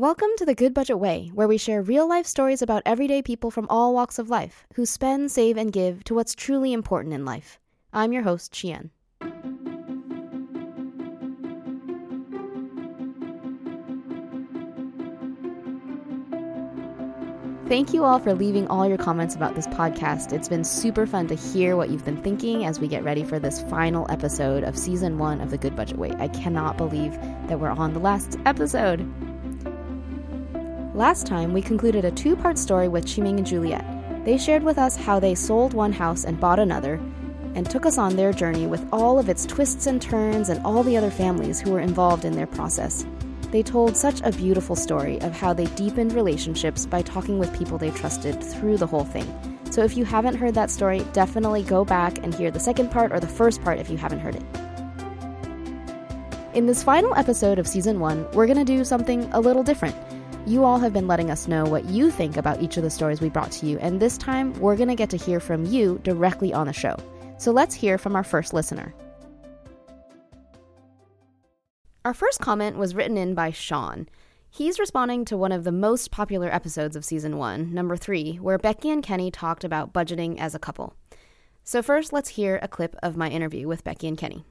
Welcome to the Goodbudget Way, where we share real life stories about everyday people from all walks of life who spend, save, and give to what's truly important in life. I'm your host, Chi-En. Thank you all for leaving all your comments about this podcast. It's been super fun to hear what you've been thinking as we get ready for this final episode of season one of The Goodbudget Way. I cannot believe that we're on the last episode. Last time, we concluded a two part story with Qiming and Juliet. They shared with us how they sold one house and bought another, and took us on their journey with all of its twists and turns and all the other families who were involved in their process. They told such a beautiful story of how they deepened relationships by talking with people they trusted through the whole thing. So if you haven't heard that story, definitely go back and hear the second part or the first part if you haven't heard it. In this final episode of season one, we're going to do something a little different. You all have been letting us know what you think about each of the stories we brought to you, and this time we're going to get to hear from you directly on the show. So let's hear from our first listener. Our first comment was written in by Sean. He's responding to one of the most popular episodes of season one, number three, where Becky and Kenny talked about budgeting as a couple. So, first, let's hear a clip of my interview with Becky and Kenny.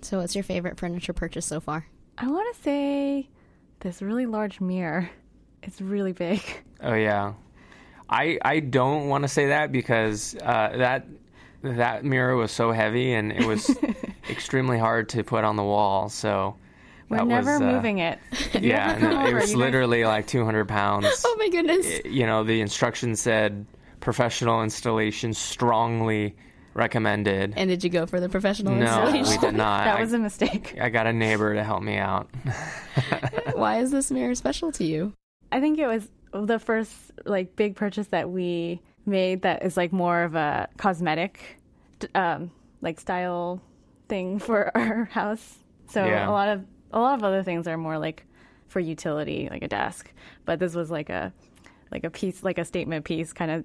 So, what's your favorite furniture purchase so far? I want to say this really large mirror. It's really big. Oh yeah, I I don't want to say that because uh, that that mirror was so heavy and it was extremely hard to put on the wall. So we're never was, uh, moving it. yeah, no, it was literally guys... like 200 pounds. oh my goodness! It, you know, the instructions said professional installation strongly recommended. And did you go for the professional no, installation? No, we did not. that was a mistake. I got a neighbor to help me out. Why is this mirror special to you? I think it was the first like big purchase that we made that is like more of a cosmetic um, like style thing for our house. So yeah. a lot of a lot of other things are more like for utility, like a desk. But this was like a like a piece, like a statement piece kind of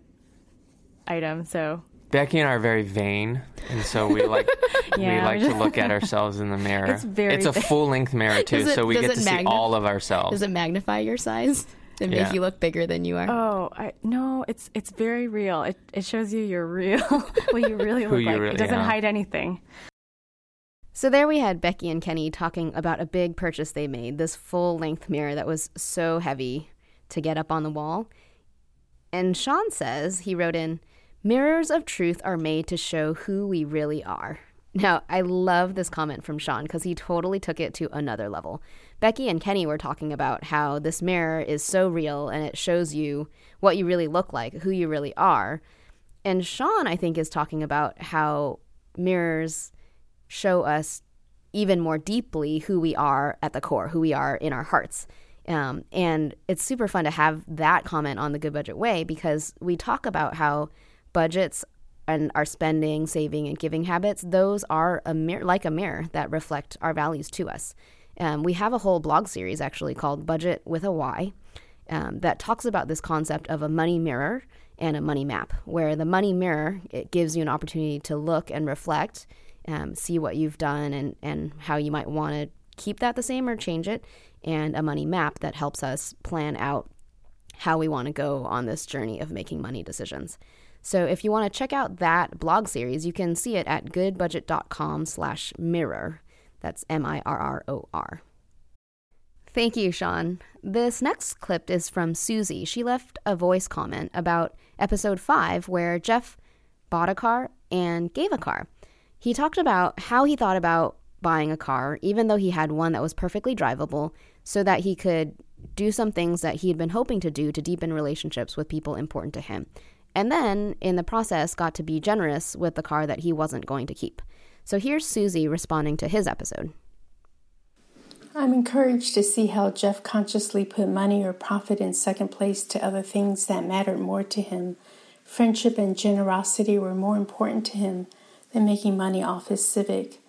item. So Becky and I are very vain, and so we like yeah, we like just... to look at ourselves in the mirror. It's very. It's a full length mirror too, it, so we get to magnif- see all of ourselves. Does it magnify your size? and yeah. make you look bigger than you are. Oh, I, no, it's it's very real. It it shows you you're real, what you really look like. Really it doesn't are. hide anything. So there we had Becky and Kenny talking about a big purchase they made, this full length mirror that was so heavy to get up on the wall. And Sean says, he wrote in, Mirrors of truth are made to show who we really are. Now, I love this comment from Sean because he totally took it to another level. Becky and Kenny were talking about how this mirror is so real and it shows you what you really look like, who you really are. And Sean, I think, is talking about how mirrors show us even more deeply who we are at the core, who we are in our hearts. Um, and it's super fun to have that comment on the Goodbudget Way because we talk about how budgets and our spending, saving, and giving habits, those are a mirror, like a mirror that reflect our values to us. Um, we have a whole blog series actually called Budget with a Why um, that talks about this concept of a money mirror and a money map, where the money mirror it gives you an opportunity to look and reflect, um, see what you've done and and how you might want to keep that the same or change it, and a money map that helps us plan out how we want to go on this journey of making money decisions. So if you want to check out that blog series, you can see it at goodbudget.com slash mirror. That's M-I-R-R-O-R. Thank you, Sean. This next clip is from Susie. She left a voice comment about episode 5 where Jeff bought a car and gave a car. He talked about how he thought about buying a car, even though he had one that was perfectly drivable, so that he could do some things that he had been hoping to do to deepen relationships with people important to him and then in the process got to be generous with the car that he wasn't going to keep. So here's Susie responding to his episode. I'm encouraged to see how Jeff consciously put money or profit in second place to other things that mattered more to him. Friendship and generosity were more important to him than making money off his Civic.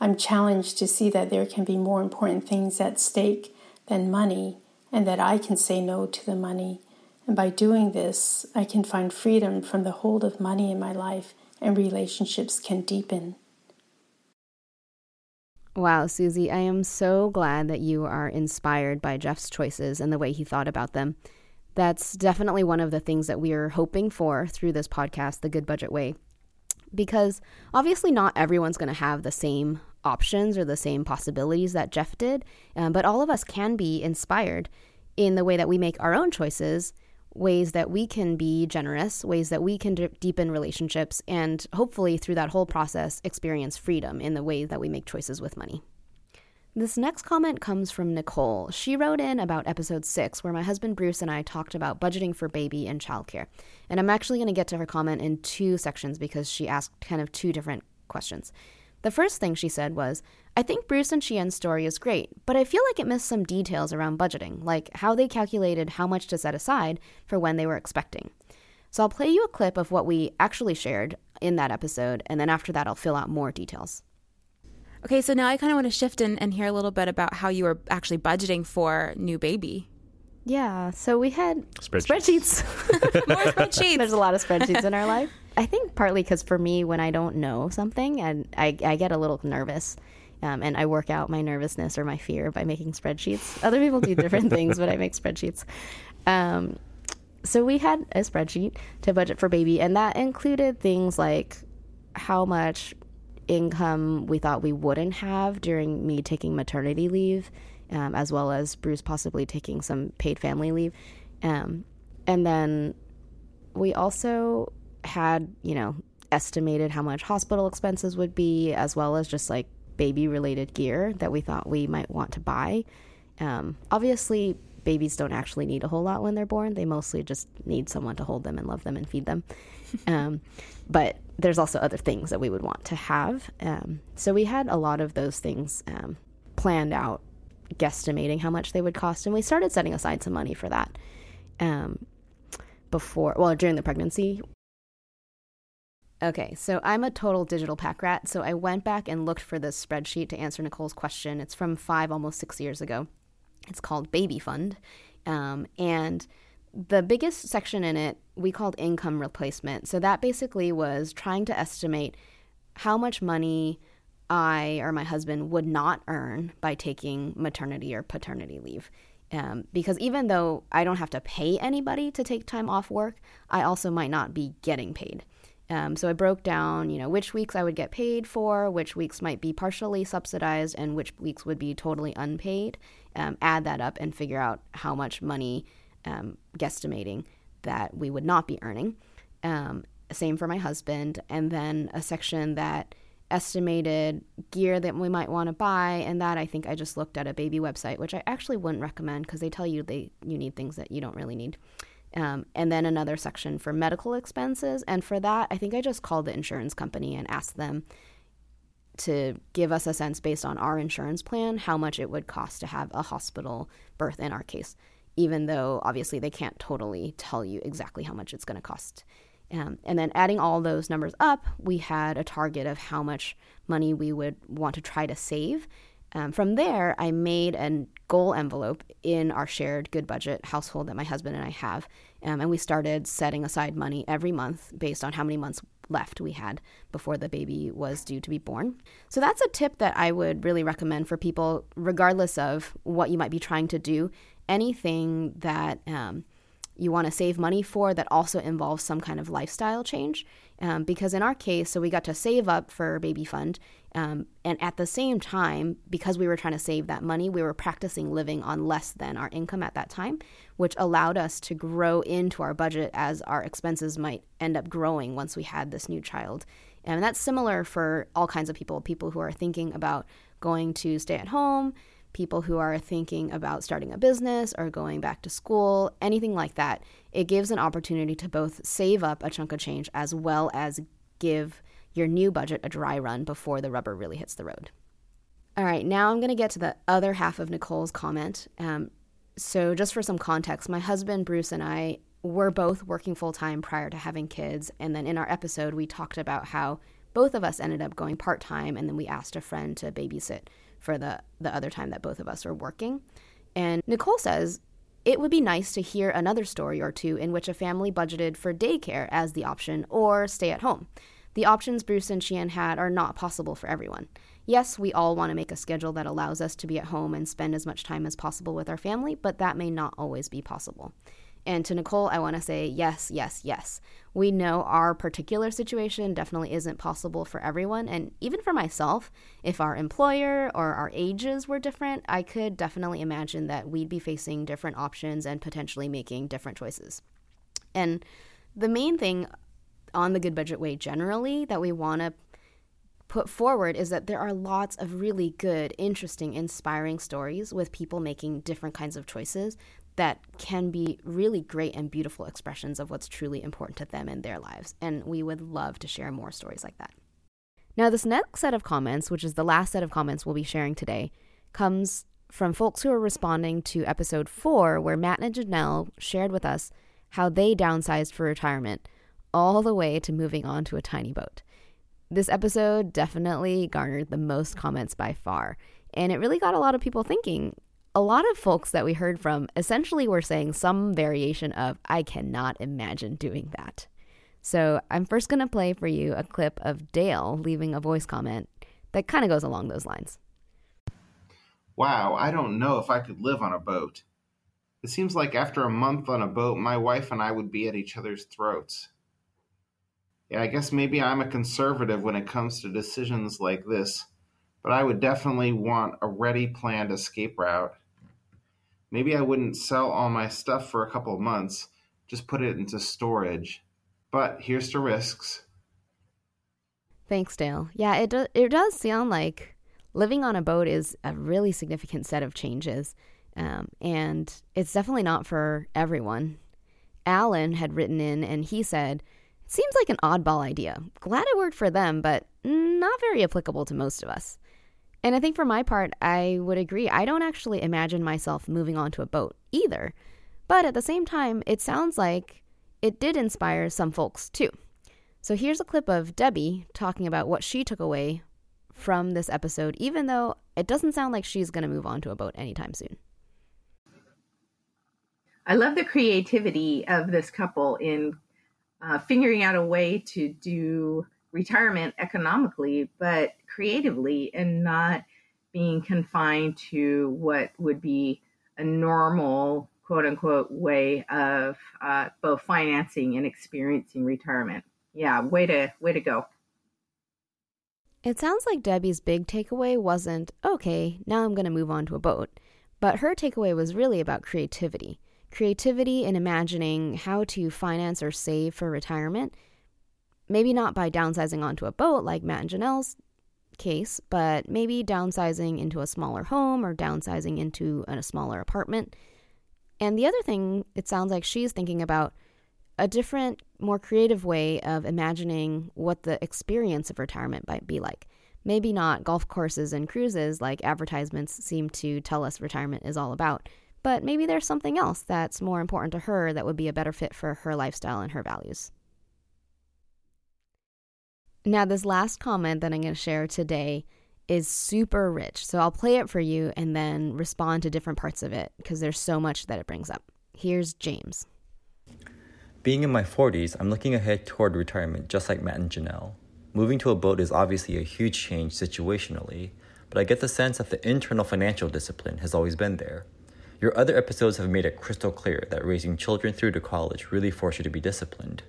I'm challenged to see that there can be more important things at stake than money and that I can say no to the money. And by doing this, I can find freedom from the hold of money in my life and relationships can deepen. Wow, Susie, I am so glad that you are inspired by Jeff's choices and the way he thought about them. That's definitely one of the things that we are hoping for through this podcast, The Goodbudget Way. Because obviously, not everyone's going to have the same options or the same possibilities that Jeff did, um, but all of us can be inspired in the way that we make our own choices, ways that we can be generous, ways that we can d- deepen relationships, and hopefully through that whole process, experience freedom in the way that we make choices with money. This next comment comes from Nicole. She wrote in about episode six, where my husband Bruce and I talked about budgeting for baby and childcare. And I'm actually going to get to her comment in two sections because she asked kind of two different questions. The first thing she said was, I think Bruce and Chi-En's story is great, but I feel like it missed some details around budgeting, like how they calculated how much to set aside for when they were expecting. So I'll play you a clip of what we actually shared in that episode, and then after that, I'll fill out more details. Okay, so now I kind of want to shift in and hear a little bit about how you were actually budgeting for new baby. Yeah, so we had Spreadsheets. spreadsheets. More spreadsheets. There's a lot of spreadsheets in our life. I think partly because for me, when I don't know something, and I, I get a little nervous, um, and I work out my nervousness or my fear by making spreadsheets. Other people do different things, but I make spreadsheets. Um, so we had a spreadsheet to budget for baby, and that included things like how much income we thought we wouldn't have during me taking maternity leave, um, as well as Bruce possibly taking some paid family leave. Um, and then we also had, you know, estimated how much hospital expenses would be, as well as just like baby related gear that we thought we might want to buy. Um, obviously, babies don't actually need a whole lot when they're born. They mostly just need someone to hold them and love them and feed them. um, but there's also other things that we would want to have. Um, so we had a lot of those things um, planned out, guesstimating how much they would cost, and we started setting aside some money for that um, before, well, during the pregnancy. Okay, so I'm a total digital pack rat, so I went back and looked for this spreadsheet to answer Nicole's question. It's from five, almost six years ago. It's called Baby Fund. Um, and the biggest section in it we called income replacement. So that basically was trying to estimate how much money I or my husband would not earn by taking maternity or paternity leave. Um, because even though I don't have to pay anybody to take time off work, I also might not be getting paid. Um, so I broke down, you know, which weeks I would get paid for, which weeks might be partially subsidized, and which weeks would be totally unpaid. Um, add that up and figure out how much money, um, guesstimating that we would not be earning. Um, same for my husband, and then a section that estimated gear that we might want to buy, and that I think I just looked at a baby website, which I actually wouldn't recommend because they tell you they you need things that you don't really need. Um, and then another section for medical expenses. And for that, I think I just called the insurance company and asked them to give us a sense based on our insurance plan how much it would cost to have a hospital birth in our case, even though obviously they can't totally tell you exactly how much it's going to cost. Um, and then adding all those numbers up, we had a target of how much money we would want to try to save. Um, from there, I made a goal envelope in our shared Goodbudget household that my husband and I have. Um, and we started setting aside money every month based on how many months left we had before the baby was due to be born. So that's a tip that I would really recommend for people, regardless of what you might be trying to do. Anything that um, you want to save money for that also involves some kind of lifestyle change. Um, because in our case, so we got to save up for baby fund. Um, and at the same time, because we were trying to save that money, we were practicing living on less than our income at that time, which allowed us to grow into our budget as our expenses might end up growing once we had this new child. And that's similar for all kinds of people people who are thinking about going to stay at home, people who are thinking about starting a business or going back to school, anything like that, it gives an opportunity to both save up a chunk of change as well as give your new budget a dry run before the rubber really hits the road. All right, now I'm going to get to the other half of Nicole's comment. Um, so, just for some context, my husband Bruce and I were both working full time prior to having kids. And then in our episode, we talked about how both of us ended up going part time, and then we asked a friend to babysit for the, the other time that both of us were working. And Nicole says, it would be nice to hear another story or two in which a family budgeted for daycare as the option or stay at home. The options Bruce and Chi-En had are not possible for everyone. Yes, we all want to make a schedule that allows us to be at home and spend as much time as possible with our family, but that may not always be possible. And to Nicole, I want to say yes, yes, yes. We know our particular situation definitely isn't possible for everyone. And even for myself, if our employer or our ages were different, I could definitely imagine that we'd be facing different options and potentially making different choices. And the main thing on the Goodbudget Way generally that we want to put forward is that there are lots of really good, interesting, inspiring stories with people making different kinds of choices that can be really great and beautiful expressions of what's truly important to them in their lives. And we would love to share more stories like that. Now, this next set of comments, which is the last set of comments we'll be sharing today, comes from folks who are responding to episode four, where Matt and Janelle shared with us how they downsized for retirement, all the way to moving on to a tiny boat. This episode definitely garnered the most comments by far, and it really got a lot of people thinking a lot of folks that we heard from essentially were saying some variation of, I cannot imagine doing that. So I'm first going to play for you a clip of Dale leaving a voice comment that kind of goes along those lines. Wow, I don't know if I could live on a boat. It seems like after a month on a boat, my wife and I would be at each other's throats. Yeah, I guess maybe I'm a conservative when it comes to decisions like this, but I would definitely want a ready planned escape route. Maybe I wouldn't sell all my stuff for a couple of months, just put it into storage. But here's to risks. Thanks, Dale. Yeah, it, do- it does sound like living on a boat is a really significant set of changes. Um, and it's definitely not for everyone. Alan had written in and he said, It seems like an oddball idea. Glad it worked for them, but not very applicable to most of us. And I think for my part, I would agree. I don't actually imagine myself moving onto a boat either. But at the same time, it sounds like it did inspire some folks too. So here's a clip of Debbie talking about what she took away from this episode, even though it doesn't sound like she's going to move onto a boat anytime soon. I love the creativity of this couple in uh, figuring out a way to do retirement economically, but creatively and not being confined to what would be a normal quote unquote way of uh, both financing and experiencing retirement. Yeah, way to way to go. It sounds like Debbie's big takeaway wasn't, okay, now I'm going to move on to a boat. But her takeaway was really about creativity. Creativity in imagining how to finance or save for retirement Maybe not by downsizing onto a boat like Matt and Janelle's case, but maybe downsizing into a smaller home or downsizing into a smaller apartment. And the other thing, it sounds like she's thinking about a different, more creative way of imagining what the experience of retirement might be like. Maybe not golf courses and cruises like advertisements seem to tell us retirement is all about, but maybe there's something else that's more important to her that would be a better fit for her lifestyle and her values. Now, this last comment that I'm going to share today is super rich. So I'll play it for you and then respond to different parts of it because there's so much that it brings up. Here's James. Being in my 40s, I'm looking ahead toward retirement just like Matt and Janelle. Moving to a boat is obviously a huge change situationally, but I get the sense that the internal financial discipline has always been there. Your other episodes have made it crystal clear that raising children through to college really force you to be disciplined.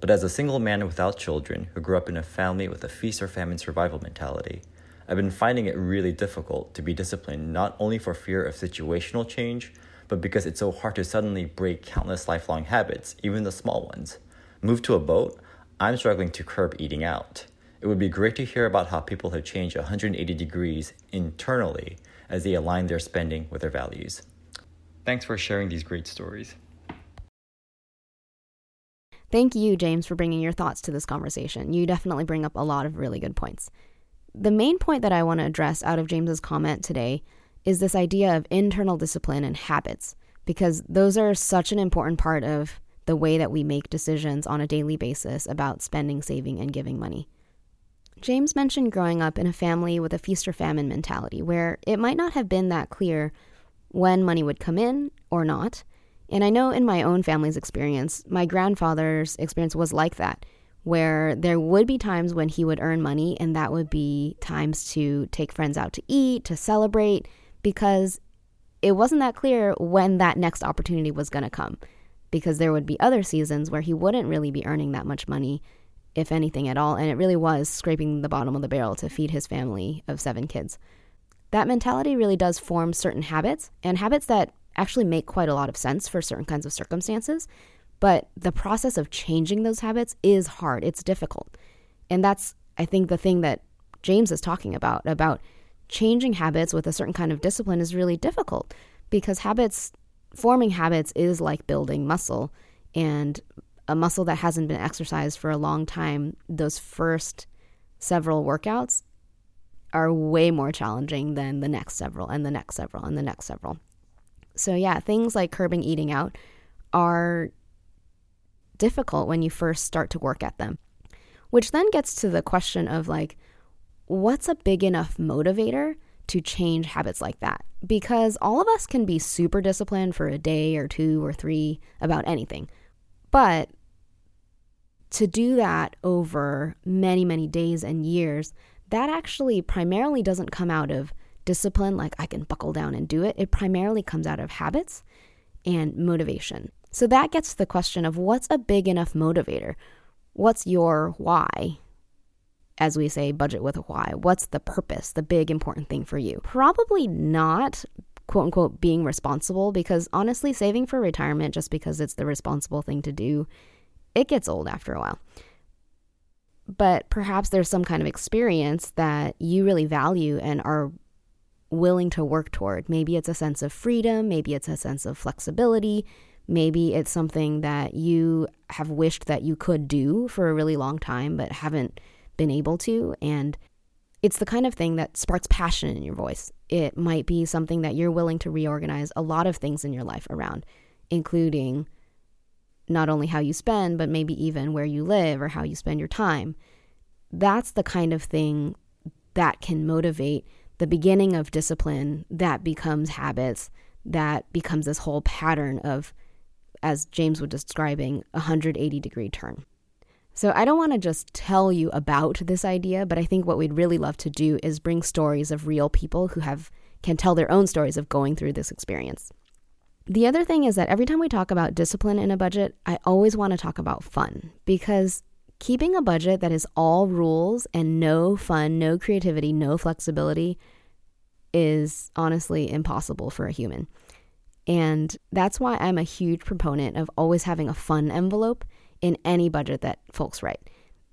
But as a single man without children who grew up in a family with a feast or famine survival mentality, I've been finding it really difficult to be disciplined not only for fear of situational change, but because it's so hard to suddenly break countless lifelong habits, even the small ones. Move to a boat, I'm struggling to curb eating out. It would be great to hear about how people have changed 180 degrees internally as they align their spending with their values. Thanks for sharing these great stories. Thank you, James, for bringing your thoughts to this conversation. You definitely bring up a lot of really good points. The main point that I want to address out of James's comment today is this idea of internal discipline and habits, because those are such an important part of the way that we make decisions on a daily basis about spending, saving, and giving money. James mentioned growing up in a family with a feast or famine mentality, where it might not have been that clear when money would come in or not, and I know in my own family's experience, my grandfather's experience was like that, where there would be times when he would earn money, and that would be times to take friends out to eat, to celebrate, because it wasn't that clear when that next opportunity was going to come. Because there would be other seasons where he wouldn't really be earning that much money, if anything at all, and it really was scraping the bottom of the barrel to feed his family of seven kids. That mentality really does form certain habits, and habits that actually make quite a lot of sense for certain kinds of circumstances. But the process of changing those habits is hard, it's difficult. And that's, I think, the thing that James is talking about about changing habits with a certain kind of discipline is really difficult because habits, forming habits is like building muscle. And a muscle that hasn't been exercised for a long time, those first several workouts are way more challenging than the next several and the next several and the next several. So, yeah, things like curbing eating out are difficult when you first start to work at them. Which then gets to the question of like, what's a big enough motivator to change habits like that? Because all of us can be super disciplined for a day or two or three about anything. But to do that over many, many days and years, that actually primarily doesn't come out of discipline, like I can buckle down and do it. It primarily comes out of habits and motivation. So that gets to the question of what's a big enough motivator? What's your why? As we say, budget with a why. What's the purpose, the big important thing for you? Probably not quote unquote being responsible because honestly, saving for retirement just because it's the responsible thing to do, it gets old after a while. But perhaps there's some kind of experience that you really value and are willing to work toward. Maybe it's a sense of freedom, maybe it's a sense of flexibility, Maybe it's something that you have wished that you could do for a really long time, but haven't been able to. And it's the kind of thing that sparks passion in your voice. It might be something that you're willing to reorganize a lot of things in your life around, including not only how you spend, but maybe even where you live or how you spend your time. That's the kind of thing that can motivate the beginning of discipline that becomes habits, that becomes this whole pattern of as James was describing, a 180 degree turn. So I don't want to just tell you about this idea, but I think what we'd really love to do is bring stories of real people who have can tell their own stories of going through this experience. The other thing is that every time we talk about discipline in a budget, I always want to talk about fun because keeping a budget that is all rules and no fun, no creativity, no flexibility is honestly impossible for a human. And that's why I'm a huge proponent of always having a fun envelope in any budget that folks write.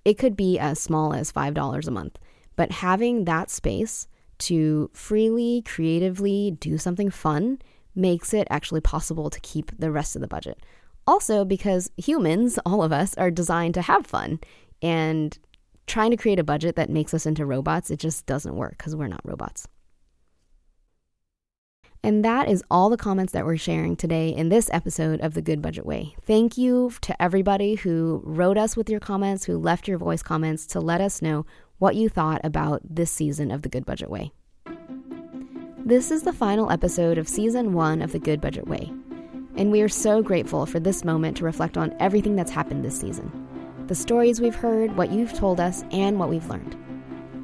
It could be as small as $5 a month, but having that space to freely, creatively do something fun makes it actually possible to keep the rest of the budget. Also, because humans, all of us, are designed to have fun. And trying to create a budget that makes us into robots, it just doesn't work because we're not robots. And that is all the comments that we're sharing today in this episode of The Goodbudget Way. Thank you to everybody who wrote us with your comments, who left your voice comments to let us know what you thought about this season of The Goodbudget Way. This is the final episode of season one of The Goodbudget Way. And we are so grateful for this moment to reflect on everything that's happened this season the stories we've heard, what you've told us, and what we've learned.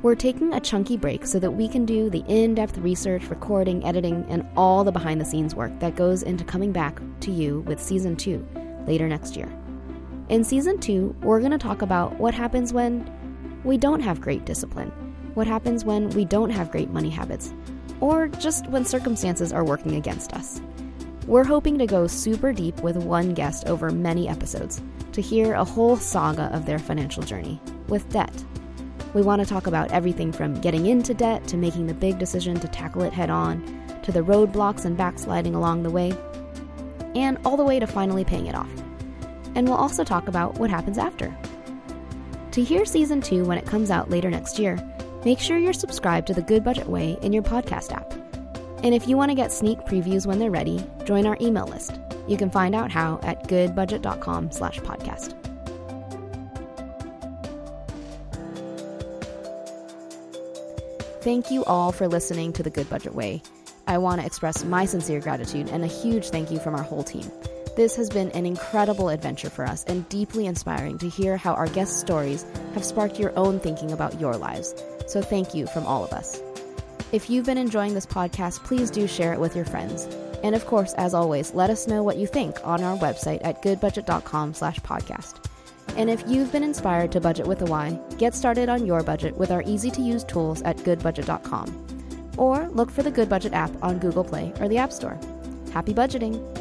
We're taking a chunky break so that we can do the in depth research, recording, editing, and all the behind the scenes work that goes into coming back to you with season two later next year. In season two, we're going to talk about what happens when we don't have great discipline, what happens when we don't have great money habits, or just when circumstances are working against us. We're hoping to go super deep with one guest over many episodes to hear a whole saga of their financial journey with debt we want to talk about everything from getting into debt to making the big decision to tackle it head on, to the roadblocks and backsliding along the way, and all the way to finally paying it off. And we'll also talk about what happens after. To hear season two when it comes out later next year, make sure you're subscribed to The Goodbudget Way in your podcast app. And if you want to get sneak previews when they're ready, join our email list. You can find out how at goodbudget.com slash podcast. Thank you all for listening to The Goodbudget Way. I want to express my sincere gratitude and a huge thank you from our whole team. This has been an incredible adventure for us and deeply inspiring to hear how our guest stories have sparked your own thinking about your lives. So thank you from all of us. If you've been enjoying this podcast, please do share it with your friends. And of course, as always, let us know what you think on our website at goodbudget.com slash podcast. And if you've been inspired to budget with a why, get started on your budget with our easy-to-use tools at goodbudget.com. Or look for the Goodbudget app on Google Play or the App Store. Happy budgeting!